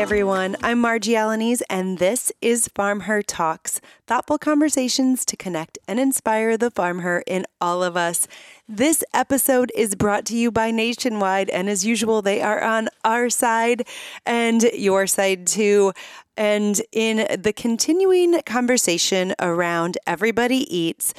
everyone. I'm Margie Alaniz, and this is Farm Her Talks thoughtful conversations to connect and inspire the farm her in all of us. This episode is brought to you by Nationwide, and as usual, they are on our side and your side too. And in the continuing conversation around Everybody Eats,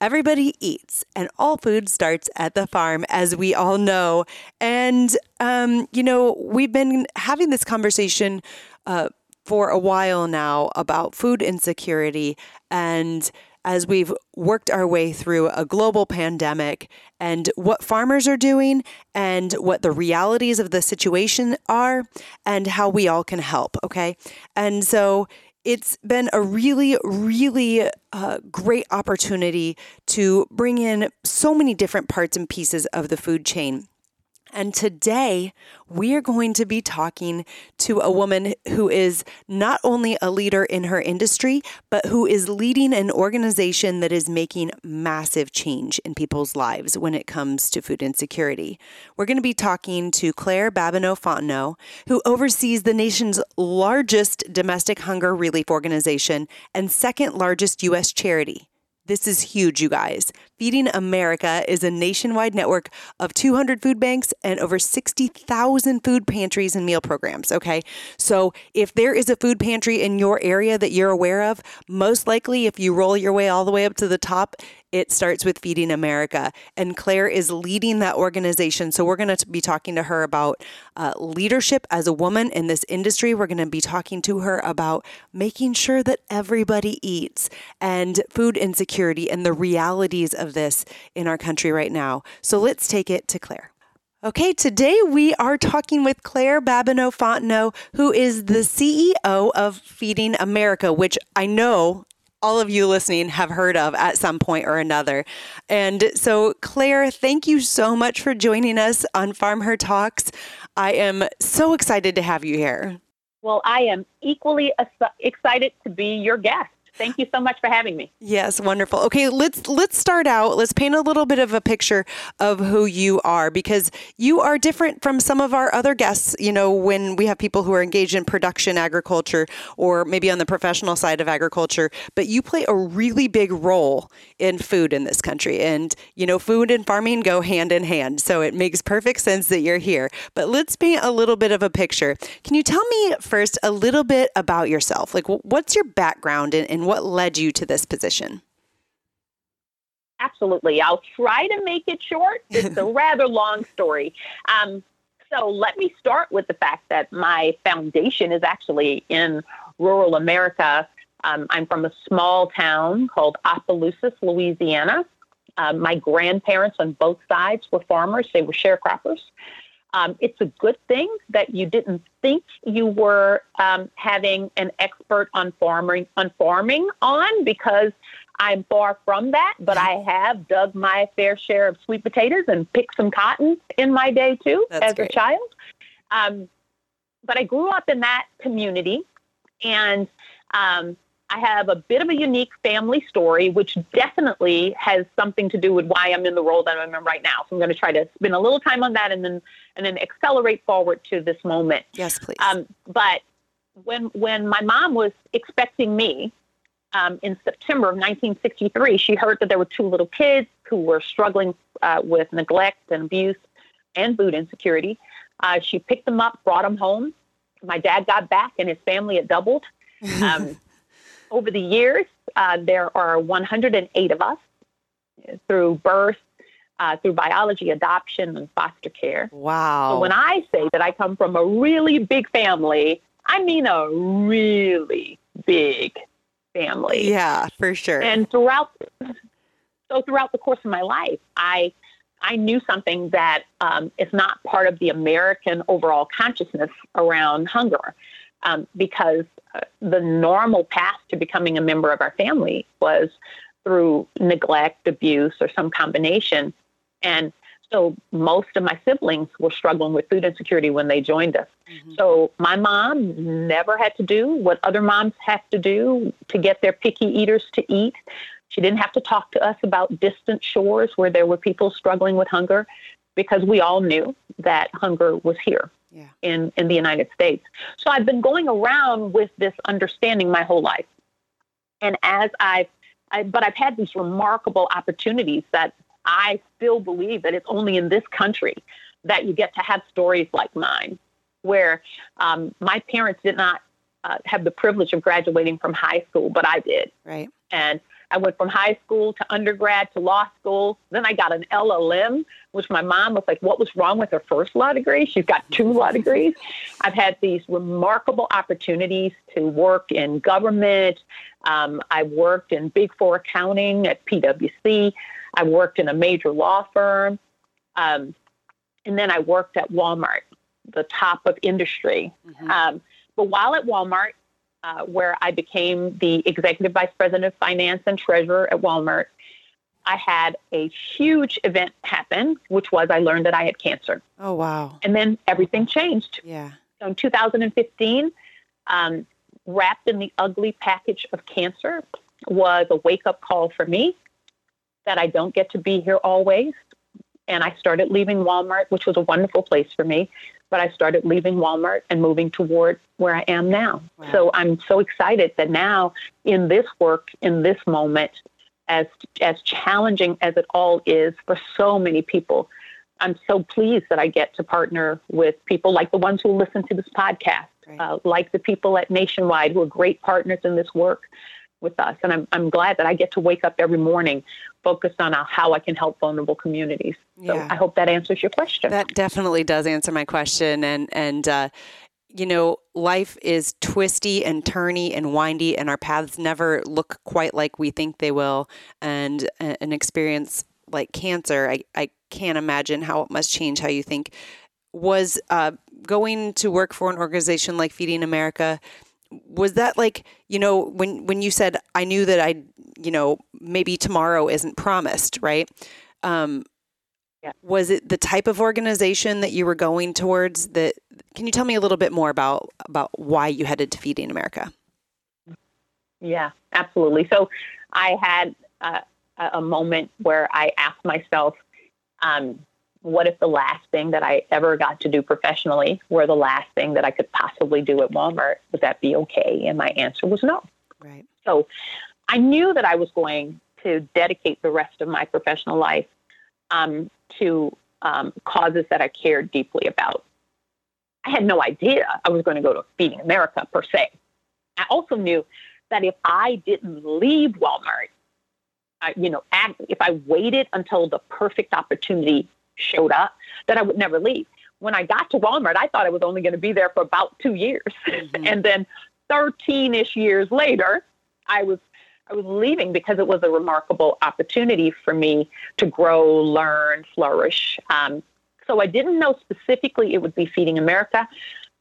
Everybody eats, and all food starts at the farm, as we all know. And, um, you know, we've been having this conversation uh, for a while now about food insecurity. And as we've worked our way through a global pandemic and what farmers are doing and what the realities of the situation are and how we all can help. Okay. And so it's been a really, really uh, great opportunity to bring in so many different parts and pieces of the food chain. And today we are going to be talking to a woman who is not only a leader in her industry, but who is leading an organization that is making massive change in people's lives when it comes to food insecurity. We're going to be talking to Claire Babineaux Fontenot, who oversees the nation's largest domestic hunger relief organization and second largest U.S. charity. This is huge, you guys. Feeding America is a nationwide network of 200 food banks and over 60,000 food pantries and meal programs. Okay. So if there is a food pantry in your area that you're aware of, most likely if you roll your way all the way up to the top, it starts with Feeding America. And Claire is leading that organization. So we're going to be talking to her about uh, leadership as a woman in this industry. We're going to be talking to her about making sure that everybody eats and food insecurity and the realities of this in our country right now. So let's take it to Claire. Okay, today we are talking with Claire Babineaux Fontenot, who is the CEO of Feeding America, which I know all of you listening have heard of at some point or another. And so, Claire, thank you so much for joining us on Farm Her Talks. I am so excited to have you here. Well, I am equally excited to be your guest. Thank you so much for having me. Yes, wonderful. Okay, let's let's start out. Let's paint a little bit of a picture of who you are because you are different from some of our other guests, you know, when we have people who are engaged in production agriculture or maybe on the professional side of agriculture, but you play a really big role in food in this country. And, you know, food and farming go hand in hand. So it makes perfect sense that you're here. But let's paint a little bit of a picture. Can you tell me first a little bit about yourself? Like what's your background and, and what led you to this position? Absolutely. I'll try to make it short. It's a rather long story. Um, so let me start with the fact that my foundation is actually in rural America. Um, I'm from a small town called Opelousas, Louisiana. Uh, my grandparents on both sides were farmers, they were sharecroppers. Um, it's a good thing that you didn't think you were um, having an expert on farming on farming on because I'm far from that, but I have dug my fair share of sweet potatoes and picked some cotton in my day too That's as great. a child. Um, but I grew up in that community, and um, I have a bit of a unique family story, which definitely has something to do with why I'm in the role that I'm in right now. So I'm going to try to spend a little time on that and then and then accelerate forward to this moment. Yes, please. Um, but when when my mom was expecting me um, in September of 1963, she heard that there were two little kids who were struggling uh, with neglect and abuse and food insecurity. Uh, she picked them up, brought them home. My dad got back, and his family had doubled. Um, over the years, uh, there are 108 of us through birth, uh, through biology, adoption, and foster care. Wow. So when I say that I come from a really big family, I mean a really big family. Yeah, for sure. And throughout, so throughout the course of my life, I I knew something that um, is not part of the American overall consciousness around hunger, um, because uh, the normal path to becoming a member of our family was through neglect, abuse, or some combination. And so most of my siblings were struggling with food insecurity when they joined us. Mm-hmm. So my mom never had to do what other moms have to do to get their picky eaters to eat. She didn't have to talk to us about distant shores where there were people struggling with hunger because we all knew that hunger was here. Yeah. in, in the United States. So I've been going around with this understanding my whole life. And as I've, I, but I've had these remarkable opportunities that I still believe that it's only in this country that you get to have stories like mine, where um, my parents did not uh, have the privilege of graduating from high school, but I did. Right. And I went from high school to undergrad to law school. Then I got an LLM, which my mom was like, What was wrong with her first law degree? She's got two law degrees. I've had these remarkable opportunities to work in government. Um, I worked in Big Four accounting at PwC. I worked in a major law firm. Um, and then I worked at Walmart, the top of industry. Mm-hmm. Um, but while at Walmart, uh, where I became the executive vice president of finance and treasurer at Walmart, I had a huge event happen, which was I learned that I had cancer. Oh, wow. And then everything changed. Yeah. So in 2015, um, wrapped in the ugly package of cancer was a wake up call for me that I don't get to be here always. And I started leaving Walmart, which was a wonderful place for me. But I started leaving Walmart and moving toward where I am now. Wow. So I'm so excited that now in this work, in this moment, as as challenging as it all is for so many people, I'm so pleased that I get to partner with people like the ones who listen to this podcast, right. uh, like the people at Nationwide who are great partners in this work with us. And I'm, I'm glad that I get to wake up every morning focused on how I can help vulnerable communities. So yeah. I hope that answers your question. That definitely does answer my question. And, and, uh, you know, life is twisty and turny and windy, and our paths never look quite like we think they will. And an experience like cancer, I, I can't imagine how it must change how you think. Was uh, going to work for an organization like Feeding America was that like you know when when you said i knew that i you know maybe tomorrow isn't promised right? Um yeah. was it the type of organization that you were going towards that can you tell me a little bit more about about why you headed to feeding america? Yeah absolutely. So i had uh, a moment where i asked myself um, what if the last thing that I ever got to do professionally were the last thing that I could possibly do at Walmart? Would that be okay? And my answer was no. Right. So I knew that I was going to dedicate the rest of my professional life um, to um, causes that I cared deeply about. I had no idea I was going to go to Feeding America per se. I also knew that if I didn't leave Walmart, uh, you know, if I waited until the perfect opportunity showed up that I would never leave. When I got to Walmart, I thought I was only going to be there for about two years. Mm-hmm. and then 13 ish years later, I was I was leaving because it was a remarkable opportunity for me to grow, learn, flourish. Um, so I didn't know specifically it would be Feeding America,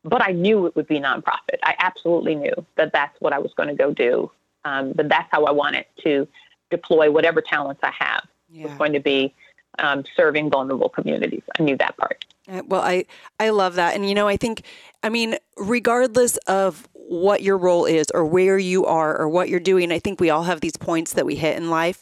but I knew it would be nonprofit. I absolutely knew that that's what I was going to go do. Um, but that's how I wanted to deploy whatever talents I have. Yeah. was going to be um, serving vulnerable communities. I knew that part. Uh, well, I I love that, and you know, I think, I mean, regardless of what your role is or where you are or what you're doing, I think we all have these points that we hit in life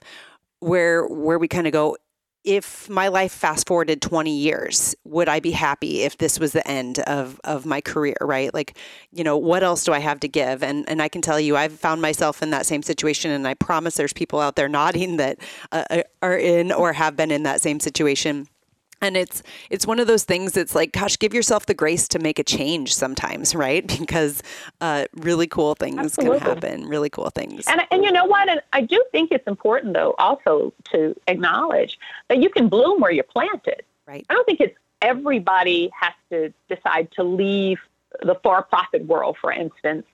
where where we kind of go, if my life fast forwarded 20 years, would I be happy if this was the end of, of my career, right? Like, you know, what else do I have to give? And, and I can tell you, I've found myself in that same situation. And I promise there's people out there nodding that uh, are in or have been in that same situation and it's it's one of those things that's like gosh give yourself the grace to make a change sometimes right? Because uh, really cool things Absolutely. can happen really cool things. And, and you know what? And i do think it's important though also to acknowledge that you can bloom where you're planted. Right. I don't think it's everybody has to decide to leave the for-profit world for instance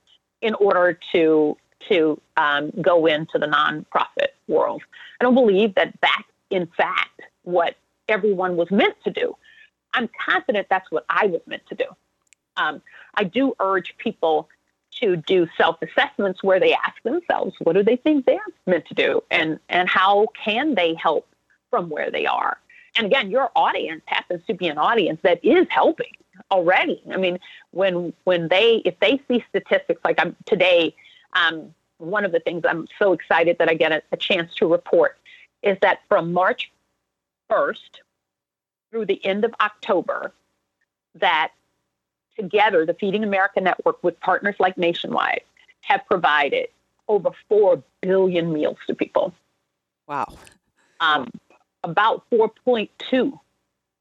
in order to to um, go into the nonprofit world. I don't believe that that's in fact what everyone was meant to do. I'm confident that's what I was meant to do. Um, I do urge people to do self assessments where they ask themselves, what do they think they're meant to do? And, and how can they help from where they are? And again, your audience happens to be an audience that is helping already. I mean, when when they if they see statistics like I'm today, um, one of the things I'm so excited that I get a, a chance to report is that from March 1st through the end of October that together, the Feeding America Network with partners like Nationwide have provided over 4 billion meals to people. Wow. Um, about 4.2.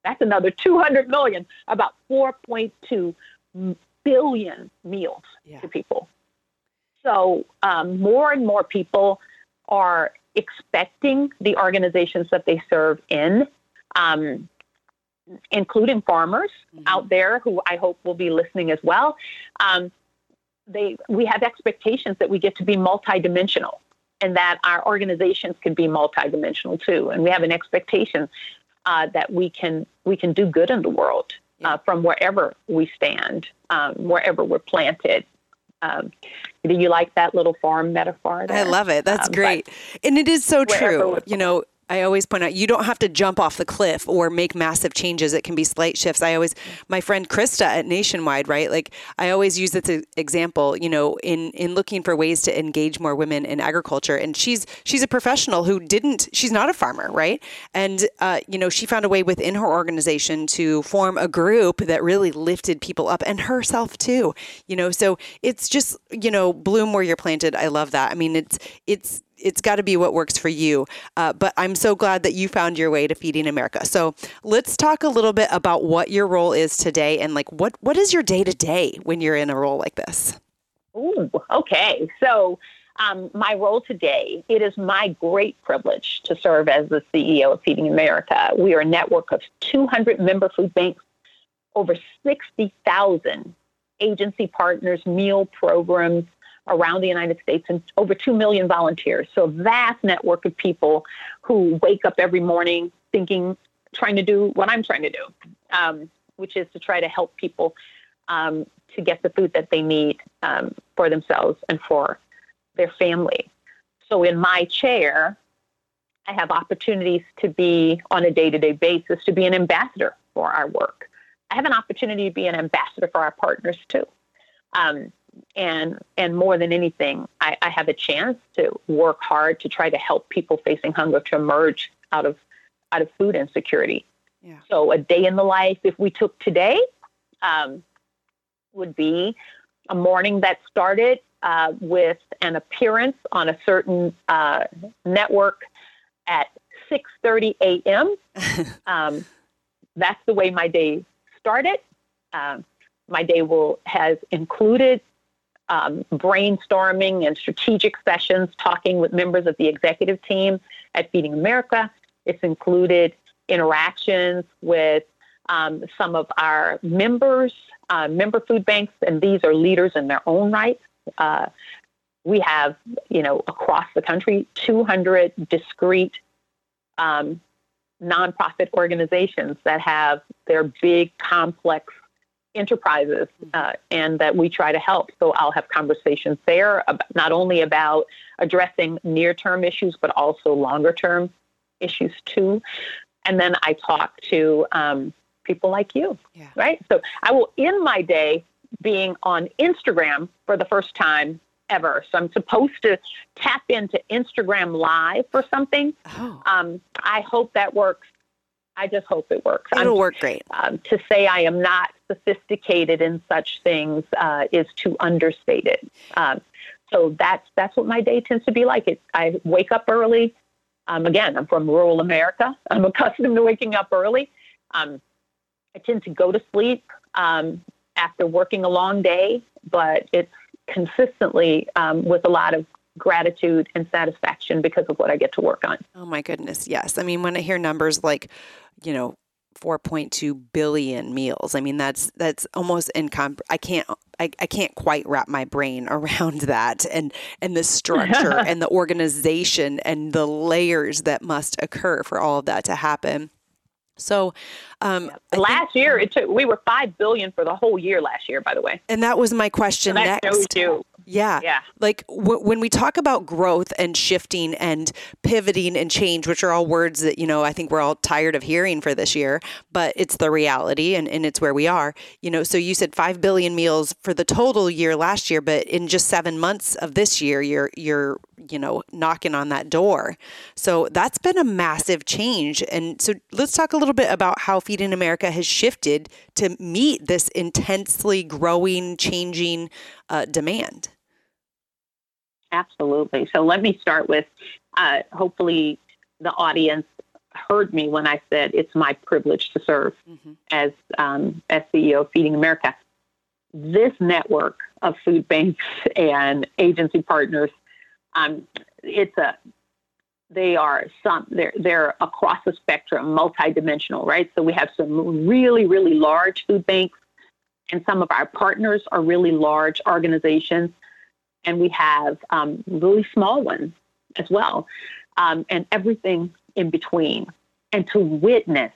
That's another 200 million, about 4.2 billion meals yeah. to people. So um, more and more people are expecting the organizations that they serve in, um, including farmers mm-hmm. out there who I hope will be listening as well. Um, they, we have expectations that we get to be multidimensional and that our organizations can be multidimensional too. And we have an expectation uh, that we can we can do good in the world uh, from wherever we stand, um, wherever we're planted. Um, do you like that little farm metaphor? There? I love it. That's um, great, and it is so true. You know, I always point out you don't have to jump off the cliff or make massive changes. It can be slight shifts. I always, my friend Krista at Nationwide, right? Like I always use this example, you know, in in looking for ways to engage more women in agriculture. And she's she's a professional who didn't. She's not a farmer, right? And uh, you know, she found a way within her organization to form a group that really lifted people up and herself too. You know, so it's just you know, bloom where you're planted. I love that. I mean, it's it's it's got to be what works for you. Uh, but I'm so glad that you found your way to Feeding America. So let's talk a little bit about what your role is today and like what what is your day to day when you're in a role like this. Ooh, okay. So um, my role today, it is my great privilege to serve as the CEO of Feeding America. We are a network of 200 member food banks, over 60,000 agency partners, meal programs, around the United States and over 2 million volunteers. So, a vast network of people who wake up every morning thinking, trying to do what I'm trying to do, um, which is to try to help people um, to get the food that they need um, for themselves and for their family. So, in my chair, I have opportunities to be on a day to day basis to be an ambassador for our work. I have an opportunity to be an ambassador for our partners too. Um, and and more than anything, I, I have a chance to work hard to try to help people facing hunger to emerge out of out of food insecurity. Yeah. So a day in the life, if we took today, um, would be a morning that started uh, with an appearance on a certain uh, network at 6:30 a.m. um, that's the way my day started. Um, my day will has included um, brainstorming and strategic sessions talking with members of the executive team at Feeding America. It's included interactions with um, some of our members, uh, member food banks, and these are leaders in their own right. Uh, we have, you know, across the country, 200 discrete um, nonprofit organizations that have their big, complex enterprises uh, and that we try to help. So I'll have conversations there about, not only about addressing near term issues, but also longer term issues too. And then I talk to um, people like you, yeah. right? So I will end my day being on Instagram for the first time ever. So I'm supposed to tap into Instagram Live for something. Oh. Um, I hope that works I just hope it works. It'll I'm, work great. Um, to say I am not sophisticated in such things uh, is to understate it. Um, so that's that's what my day tends to be like. It, I wake up early. Um, again, I'm from rural America. I'm accustomed to waking up early. Um, I tend to go to sleep um, after working a long day, but it's consistently um, with a lot of gratitude and satisfaction because of what I get to work on. Oh my goodness, yes. I mean, when I hear numbers like you know 4.2 billion meals. I mean, that's that's almost incom. I can't I, I can't quite wrap my brain around that and and the structure and the organization and the layers that must occur for all of that to happen. So, um, last think, year it took we were five billion for the whole year last year. By the way, and that was my question so next. Yeah. Yeah. Like w- when we talk about growth and shifting and pivoting and change, which are all words that, you know, I think we're all tired of hearing for this year, but it's the reality and, and it's where we are. You know, so you said 5 billion meals for the total year last year, but in just seven months of this year, you're, you're, you know, knocking on that door. So that's been a massive change. And so let's talk a little bit about how Feeding America has shifted to meet this intensely growing, changing uh, demand. Absolutely. So let me start with uh, hopefully the audience heard me when I said it's my privilege to serve mm-hmm. as um, as CEO of Feeding America. This network of food banks and agency partners, um, it's a they are some they're they're across the spectrum, multidimensional, right? So we have some really really large food banks, and some of our partners are really large organizations, and we have um, really small ones as well, um, and everything in between. And to witness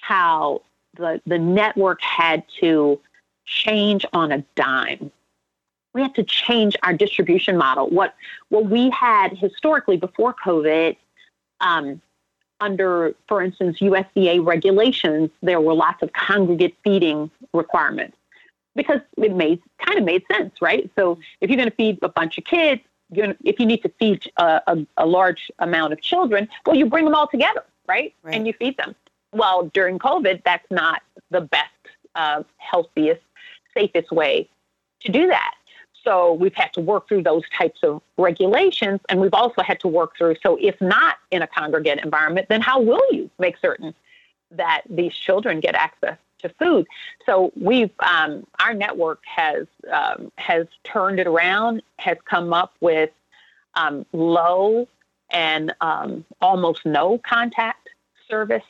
how the the network had to change on a dime we had to change our distribution model. What what we had historically before COVID, um, under, for instance, USDA regulations, there were lots of congregate feeding requirements because it made kind of made sense, right? So if you're going to feed a bunch of kids, gonna, if you need to feed a, a, a, large amount of children, well, you bring them all together, right? right. And you feed them. Well, during COVID, that's not the best, uh, healthiest, safest way to do that. So we've had to work through those types of regulations, and we've also had to work through. So if not in a congregate environment, then how will you make certain that these children get access to food? So we've um, our network has um, has turned it around, has come up with um, low and um, almost no contact service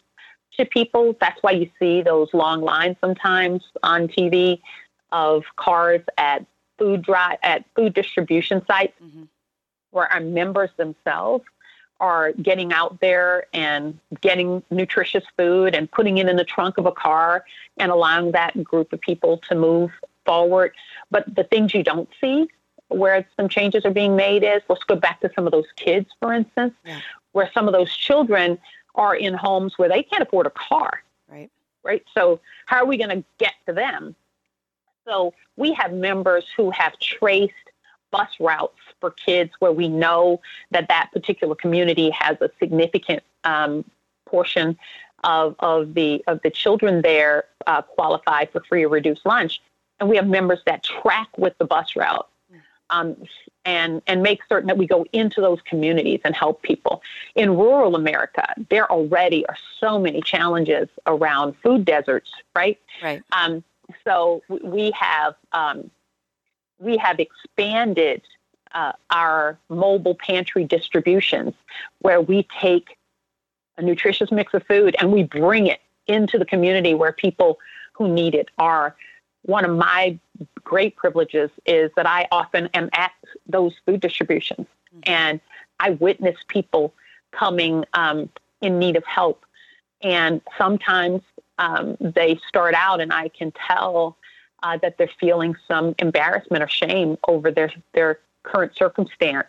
to people. That's why you see those long lines sometimes on TV of cars at food drive at food distribution sites mm-hmm. where our members themselves are getting out there and getting nutritious food and putting it in the trunk of a car and allowing that group of people to move forward. But the things you don't see where some changes are being made is let's go back to some of those kids, for instance, yeah. where some of those children are in homes where they can't afford a car. Right. Right. So how are we going to get to them? So we have members who have traced bus routes for kids where we know that that particular community has a significant um, portion of, of the of the children there uh, qualify for free or reduced lunch, and we have members that track with the bus route. Um, and and make certain that we go into those communities and help people. In rural America, there already are so many challenges around food deserts, right? Right. Um, so we have um, we have expanded uh, our mobile pantry distributions, where we take a nutritious mix of food and we bring it into the community where people who need it are. One of my great privileges is that I often am at those food distributions mm-hmm. and I witness people coming um, in need of help. And sometimes um, they start out, and I can tell uh, that they're feeling some embarrassment or shame over their their current circumstance.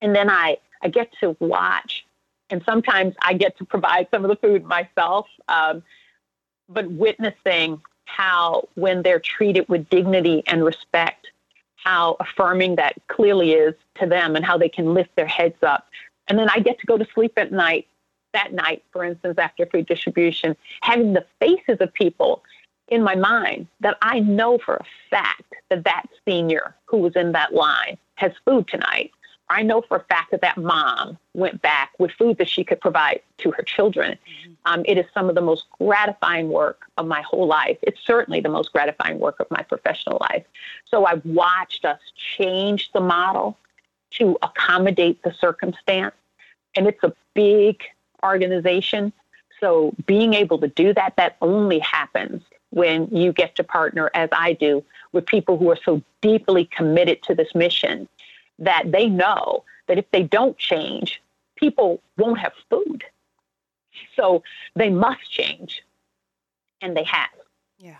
And then I I get to watch, and sometimes I get to provide some of the food myself. Um, but witnessing how when they're treated with dignity and respect, how affirming that clearly is to them, and how they can lift their heads up. And then I get to go to sleep at night that night, for instance, after food distribution, having the faces of people in my mind that I know for a fact that that senior who was in that line has food tonight. I know for a fact that that mom went back with food that she could provide to her children. Mm-hmm. Um, it is some of the most gratifying work of my whole life. It's certainly the most gratifying work of my professional life. So I've watched us change the model to accommodate the circumstance. And it's a big organization. So being able to do that, that only happens when you get to partner, as I do, with people who are so deeply committed to this mission that they know that if they don't change, people won't have food. So they must change. And they have. Yeah.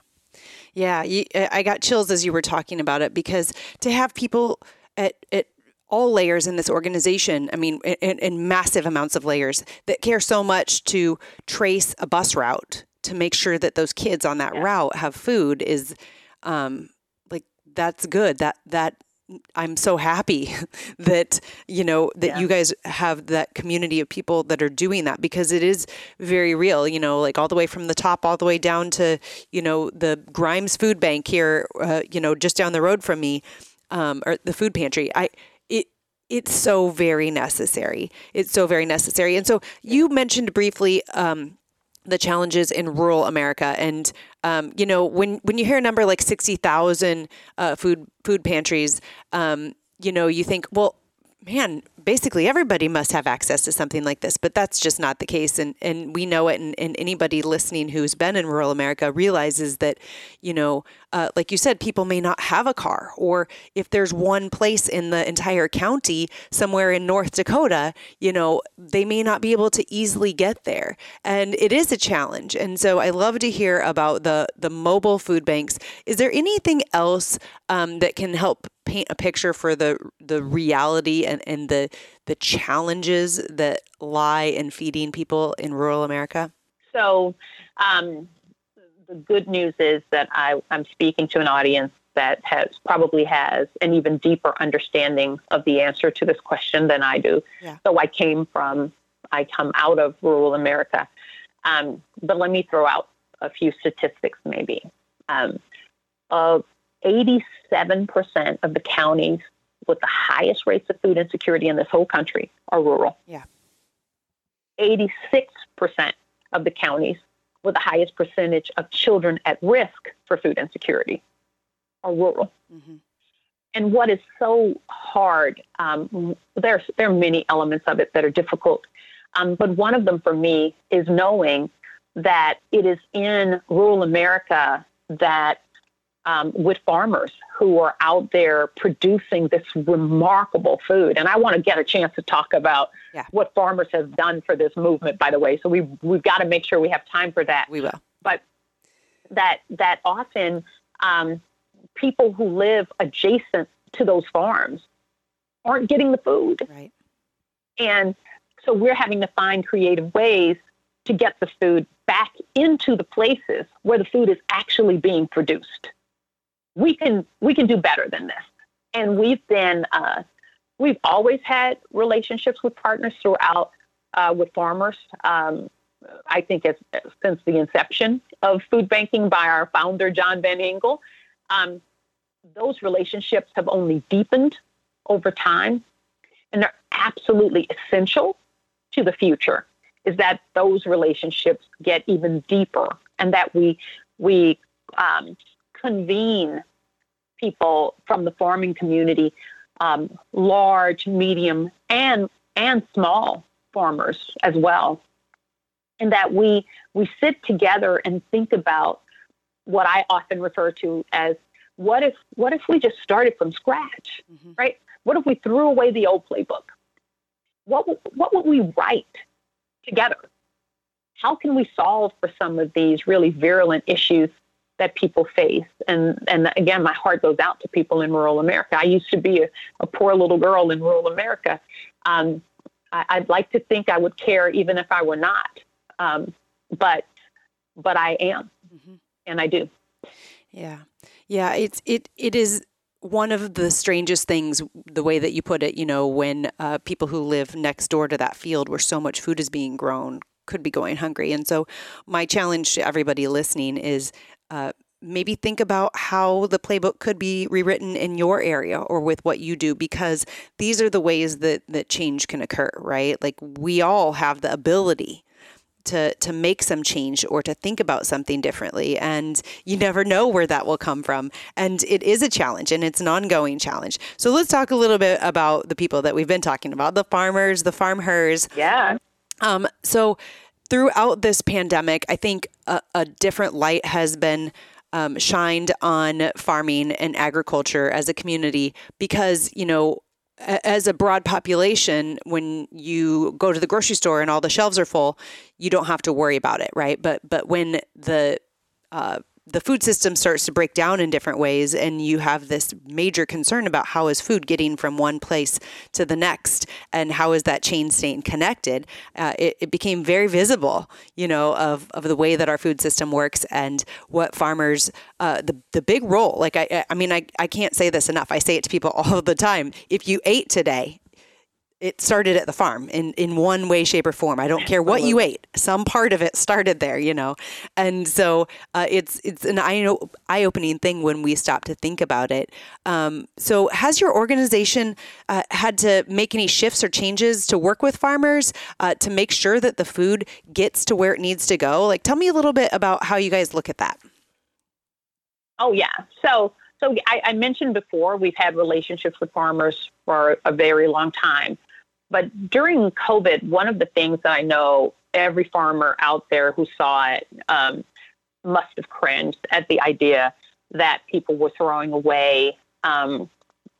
Yeah. I got chills as you were talking about it because to have people at, at all layers in this organization, I mean, in, in, massive amounts of layers that care so much to trace a bus route to make sure that those kids on that yeah. route have food is um, like that's good. That that I'm so happy that you know that yeah. you guys have that community of people that are doing that because it is very real. You know, like all the way from the top, all the way down to you know the Grimes Food Bank here. Uh, you know, just down the road from me, um, or the food pantry. I it's so very necessary. It's so very necessary. And so you mentioned briefly. Um, the challenges in rural America. And um, you know, when when you hear a number like sixty thousand uh, food food pantries, um, you know, you think, well, man, basically everybody must have access to something like this, but that's just not the case. And, and we know it. And, and anybody listening who's been in rural America realizes that, you know, uh, like you said, people may not have a car, or if there's one place in the entire county, somewhere in North Dakota, you know, they may not be able to easily get there. And it is a challenge. And so I love to hear about the, the mobile food banks. Is there anything else um, that can help paint a picture for the the reality and, and the the challenges that lie in feeding people in rural America? So, um, the good news is that I, I'm speaking to an audience that has probably has an even deeper understanding of the answer to this question than I do. Yeah. So I came from, I come out of rural America. Um, but let me throw out a few statistics maybe. Um, of 87% of the counties with the highest rates of food insecurity in this whole country are rural. Yeah. 86% of the counties with the highest percentage of children at risk for food insecurity are rural. Mm-hmm. And what is so hard, um, there, there are many elements of it that are difficult, um, but one of them for me is knowing that it is in rural America that um, with farmers who are out there producing this remarkable food. And I want to get a chance to talk about yeah. what farmers have done for this movement, by the way. So we've, we've got to make sure we have time for that. We will. But that, that often um, people who live adjacent to those farms aren't getting the food. Right. And so we're having to find creative ways to get the food back into the places where the food is actually being produced we can we can do better than this. And we've been uh, we've always had relationships with partners throughout uh, with farmers. Um, I think it's since the inception of food banking by our founder John Van Hengel. Um, those relationships have only deepened over time, and they're absolutely essential to the future. Is that those relationships get even deeper, and that we we um, convene people from the farming community, um, large, medium, and and small farmers as well, and that we we sit together and think about what I often refer to as what if what if we just started from scratch, mm-hmm. right? What if we threw away the old playbook? What what would we write together? How can we solve for some of these really virulent issues that people face. And and again, my heart goes out to people in rural America. I used to be a, a poor little girl in rural America. Um, I, would like to think I would care even if I were not, um, but but I am, mm-hmm. and I do. Yeah, yeah. It's it it is one of the strangest things, the way that you put it. You know, when uh, people who live next door to that field where so much food is being grown could be going hungry. And so, my challenge to everybody listening is uh, maybe think about how the playbook could be rewritten in your area or with what you do because these are the ways that that change can occur right? Like we all have the ability to to make some change or to think about something differently and you never know where that will come from. And it is a challenge and it's an ongoing challenge. So let's talk a little bit about the people that we've been talking about the farmers the farmers yeah. Um so throughout this pandemic, I think a, a different light has been um, shined on farming and agriculture as a community because, you know, as a broad population, when you go to the grocery store and all the shelves are full, you don't have to worry about it, right? But but when the uh, the food system starts to break down in different ways, and you have this major concern about how is food getting from one place to the next, and how is that chain staying connected. Uh, it, it became very visible, you know, of of the way that our food system works and what farmers uh, the the big role. Like I, I mean, I I can't say this enough. I say it to people all the time. If you ate today it started at the farm in, in one way, shape, or form. I don't care what you ate. Some part of it started there, you know. And so uh, it's it's an eye opening thing when we stop to think about it. Um, so has your organization uh, had to make any shifts or changes to work with farmers uh, to make sure that the food gets to where it needs to go? Like, tell me a little bit about how you guys look at that. Oh yeah. So so I, I mentioned before we've had relationships with farmers for a very long time. But during COVID, one of the things that I know every farmer out there who saw it um, must have cringed at the idea that people were throwing away um,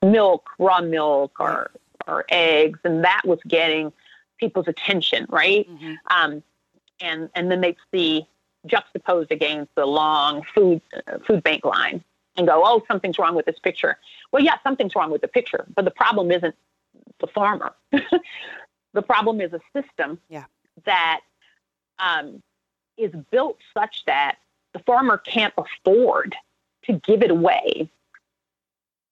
milk, raw milk, or or eggs, and that was getting people's attention, right? Mm-hmm. Um, and and then they see juxtaposed against the long food uh, food bank line and go, oh, something's wrong with this picture. Well, yeah, something's wrong with the picture, but the problem isn't the farmer. the problem is a system yeah. that um, is built such that the farmer can't afford to give it away.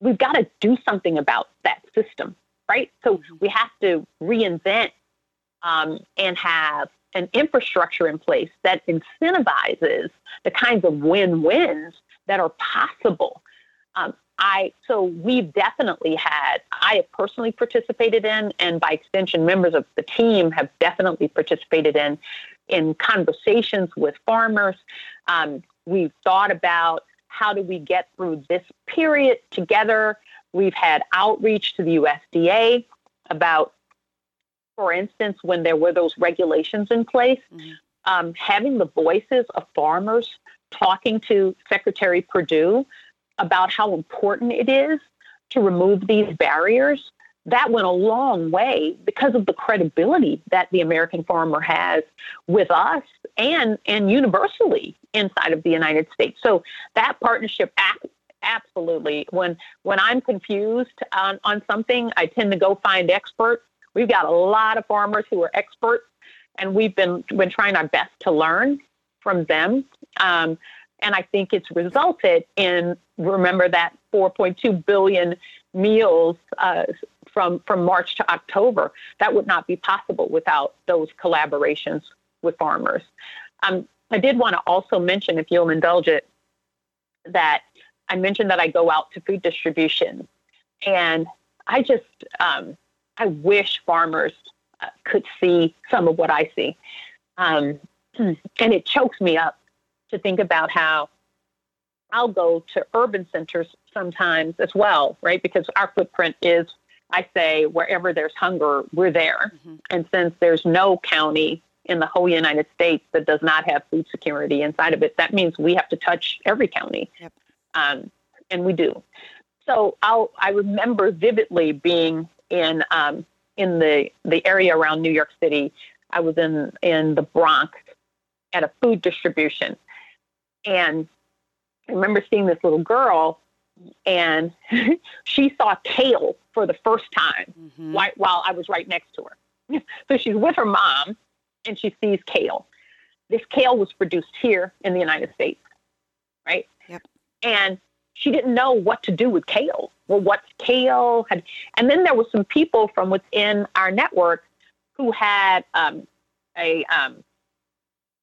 We've got to do something about that system, right? So mm-hmm. we have to reinvent um, and have an infrastructure in place that incentivizes the kinds of win-wins that are possible. Um, I so we've definitely had I have personally participated in and by extension members of the team have definitely participated in in conversations with farmers. Um, we've thought about how do we get through this period together. We've had outreach to the USDA about, for instance, when there were those regulations in place, mm-hmm. um, having the voices of farmers talking to Secretary Perdue about how important it is to remove these barriers, that went a long way because of the credibility that the American farmer has with us and and universally inside of the United States. So that partnership absolutely when when I'm confused on, on something, I tend to go find experts. We've got a lot of farmers who are experts and we've been been trying our best to learn from them. Um, and I think it's resulted in, remember that 4.2 billion meals uh, from, from March to October. That would not be possible without those collaborations with farmers. Um, I did want to also mention, if you'll indulge it, that I mentioned that I go out to food distribution. And I just, um, I wish farmers uh, could see some of what I see. Um, and it chokes me up to think about how I'll go to urban centers sometimes as well, right? Because our footprint is, I say, wherever there's hunger, we're there. Mm-hmm. And since there's no county in the whole United States that does not have food security inside of it, that means we have to touch every county. Yep. Um, and we do. So I'll, I remember vividly being in um, in the the area around New York City. I was in in the Bronx at a food distribution, and I remember seeing this little girl, and she saw kale for the first time mm-hmm. while, while I was right next to her. so she's with her mom, and she sees kale. This kale was produced here in the United States, right? Yep. And she didn't know what to do with kale. Well, what's kale? Had, and then there were some people from within our network who had um, a um,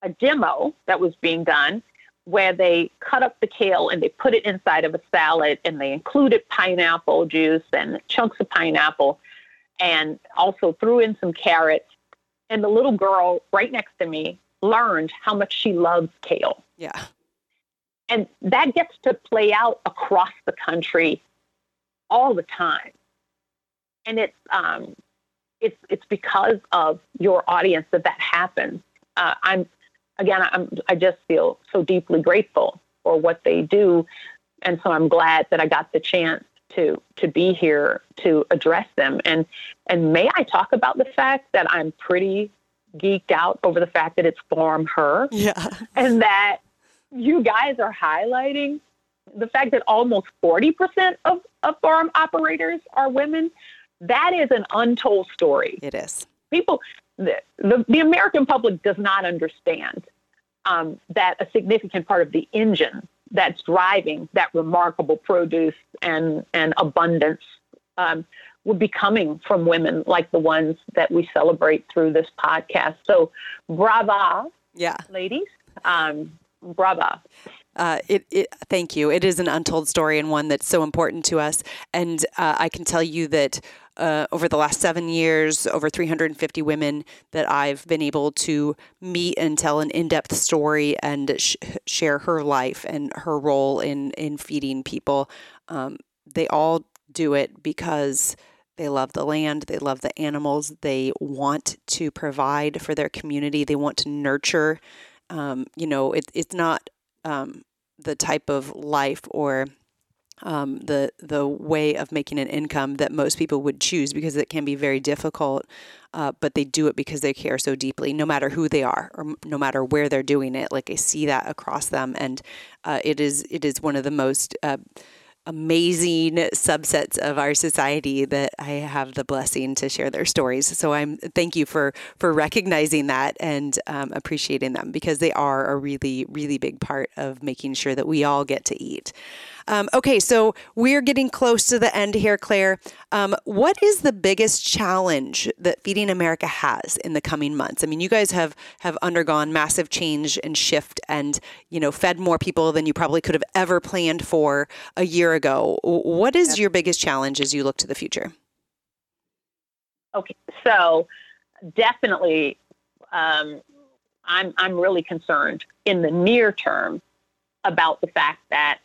a demo that was being done where they cut up the kale and they put it inside of a salad and they included pineapple juice and chunks of pineapple and also threw in some carrots. And the little girl right next to me learned how much she loves kale. Yeah. And that gets to play out across the country all the time. And it's um, it's it's because of your audience that that happens. Uh, I'm again, I'm, I just feel so deeply grateful for what they do. And so I'm glad that I got the chance to to be here to address them. And and may I talk about the fact that I'm pretty geeked out over the fact that it's Farm Her. Yeah. And that you guys are highlighting the fact that almost 40% of, of farm operators are women, that is an untold story. It is. People, the, the, the American public does not understand um, that a significant part of the engine that's driving that remarkable produce and, and abundance um, would be coming from women like the ones that we celebrate through this podcast. So, brava, yeah, ladies, um, brava. Uh, it, it, thank you. It is an untold story and one that's so important to us. And uh, I can tell you that uh, over the last seven years, over 350 women that I've been able to meet and tell an in-depth story and sh- share her life and her role in in feeding people. Um, they all do it because they love the land, they love the animals, they want to provide for their community, they want to nurture. Um, you know, it, it's not um, the type of life or um, the the way of making an income that most people would choose because it can be very difficult. Uh, but they do it because they care so deeply, no matter who they are or no matter where they're doing it. Like I see that across them, and uh, it is it is one of the most uh, amazing subsets of our society that I have the blessing to share their stories. So I'm thank you for for recognizing that and um, appreciating them because they are a really really big part of making sure that we all get to eat. Um, okay, so we're getting close to the end here, Claire. Um, what is the biggest challenge that Feeding America has in the coming months? I mean, you guys have have undergone massive change and shift, and you know, fed more people than you probably could have ever planned for a year ago. What is your biggest challenge as you look to the future? Okay, so definitely, um, I'm I'm really concerned in the near term about the fact that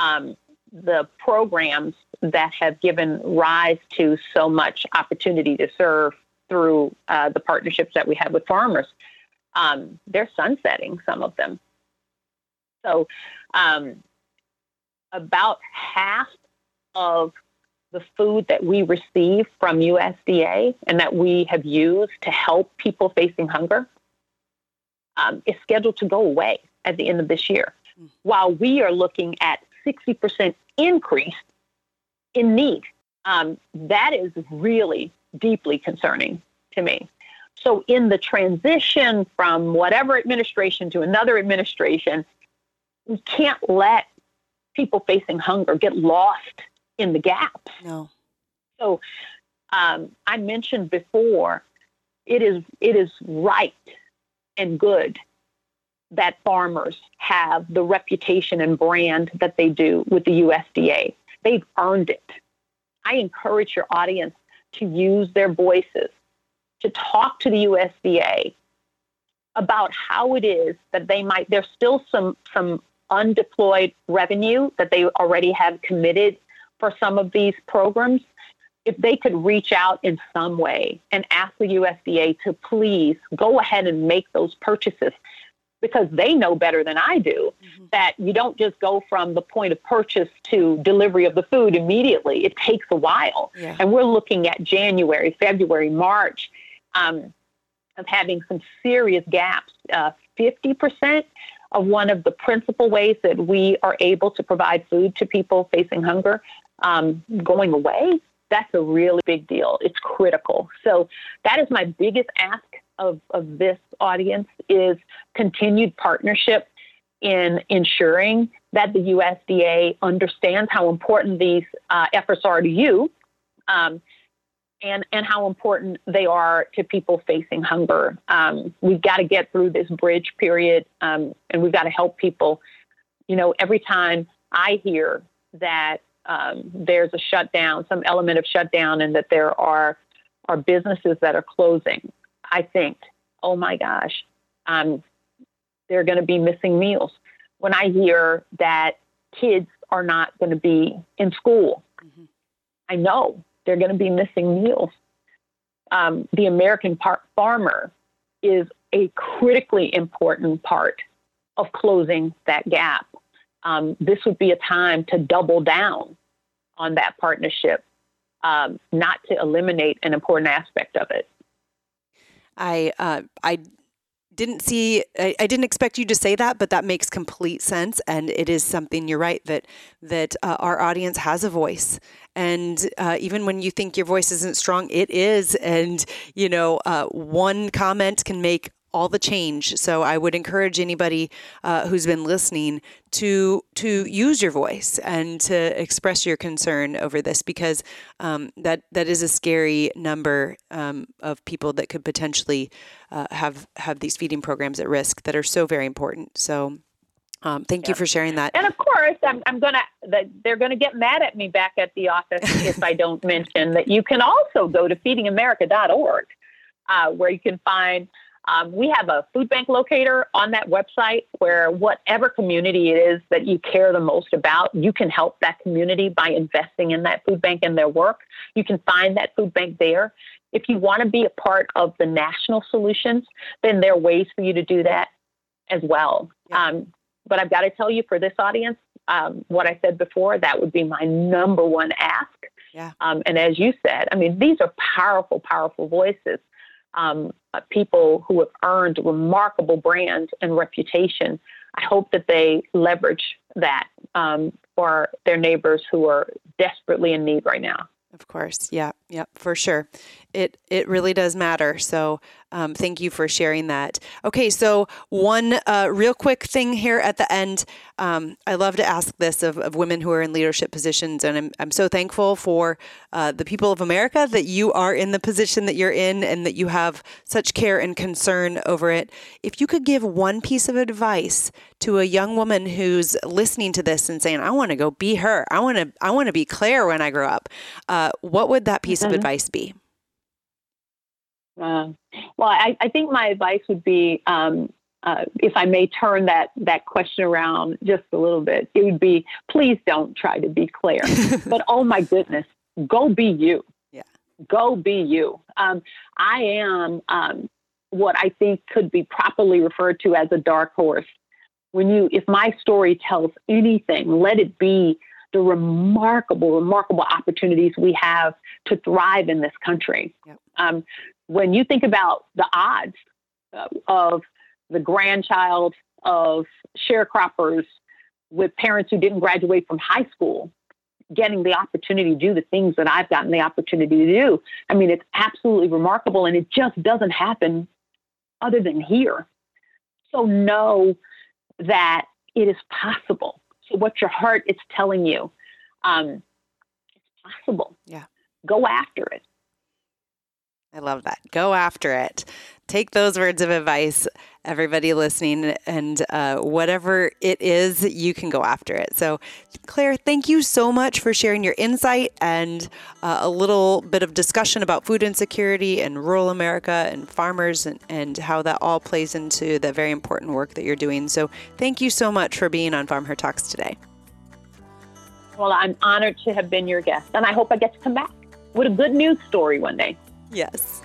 um, the programs that have given rise to so much opportunity to serve through uh, the partnerships that we have with farmers, um, they're sunsetting some of them. So, um, about half of the food that we receive from USDA and that we have used to help people facing hunger um, is scheduled to go away at the end of this year. Mm. While we are looking at 60% increase in need. Um, that is really deeply concerning to me. So, in the transition from whatever administration to another administration, we can't let people facing hunger get lost in the gaps. No. So, um, I mentioned before, it is it is right and good that farmers have the reputation and brand that they do with the USDA. They've earned it. I encourage your audience to use their voices, to talk to the USDA about how it is that they might, there's still some, some undeployed revenue that they already have committed for some of these programs. If they could reach out in some way and ask the USDA to please go ahead and make those purchases because they know better than I do mm-hmm. that you don't just go from the point of purchase to delivery of the food immediately. It takes a while. Yeah. And we're looking at January, February, March um, of having some serious gaps. Uh, 50% of one of the principal ways that we are able to provide food to people facing hunger um, going away. That's a really big deal. It's critical. So that is my biggest ask of, of this audience is continued partnership in ensuring that the USDA understands how important these uh, efforts are to you um, and, and how important they are to people facing hunger. Um, we've got to get through this bridge period um, and we've got to help people. You know, every time I hear that um, there's a shutdown, some element of shutdown, and that there are, are businesses that are closing, I think, oh my gosh, um, they're going to be missing meals. When I hear that kids are not going to be in school, mm-hmm. I know they're going to be missing meals. Um, the American par- farmer is a critically important part of closing that gap. Um, this would be a time to double down on that partnership, um, not to eliminate an important aspect of it. I uh, I didn't see, I, I, didn't expect you to say that, but that makes complete sense. And it is something you're right that that uh, our audience has a voice, and uh, even when you think your voice isn't strong, it is. And you know, uh, one comment can make all the change. So I would encourage anybody uh, who's been listening to to use your voice and to express your concern over this because um, that that is a scary number um, of people that could potentially uh, have have these feeding programs at risk that are so very important. So. Um, thank you for sharing that. And of course, I'm, I'm gonna they're gonna get mad at me back at the office if I don't mention that you can also go to feedingamerica.org, uh, where you can find um, we have a food bank locator on that website where whatever community it is that you care the most about, you can help that community by investing in that food bank and their work. You can find that food bank there. If you want to be a part of the national solutions, then there are ways for you to do that as well. Yeah. Um, but I've got to tell you, for this audience, um, what I said before, that would be my number one ask. Yeah. Um, and as you said, I mean, these are powerful, powerful voices um, uh, people who have earned remarkable brand and reputation. I hope that they leverage that um, for their neighbors who are desperately in need right now. Of course, yeah, yeah, for sure. It it really does matter. So um, thank you for sharing that. Okay, so one uh, real quick thing here at the end. Um, I love to ask this of, of women who are in leadership positions, and I'm, I'm so thankful for uh, the people of America that you are in the position that you're in and that you have such care and concern over it. If you could give one piece of advice to a young woman who's listening to this and saying, "I want to go be her. I want to. I want to be Claire when I grow up," uh, what would that piece mm-hmm. of advice be? Uh, well, I, I, think my advice would be, um, uh, if I may turn that that question around just a little bit, it would be, please don't try to be Claire, but oh my goodness, go be you. Yeah. Go be you. Um, I am um, what I think could be properly referred to as a dark horse. When you, if my story tells anything, let it be the remarkable, remarkable opportunities we have to thrive in this country. Yep. Um, when you think about the odds uh, of the grandchild of sharecroppers with parents who didn't graduate from high school getting the opportunity to do the things that I've gotten the opportunity to do. I mean, it's absolutely remarkable and it just doesn't happen other than here. So know that it is possible. So what your heart is telling you, um, it's possible. Yeah. Go after it. I love that. Go after it. Take those words of advice, everybody listening, and uh, whatever it is, you can go after it. So, Claire, thank you so much for sharing your insight and uh, a little bit of discussion about food insecurity and rural America and farmers and, and how that all plays into the very important work that you're doing. So, thank you so much for being on FarmHer Talks today. Well, I'm honored to have been your guest, and I hope I get to come back with a good news story one day. Yes.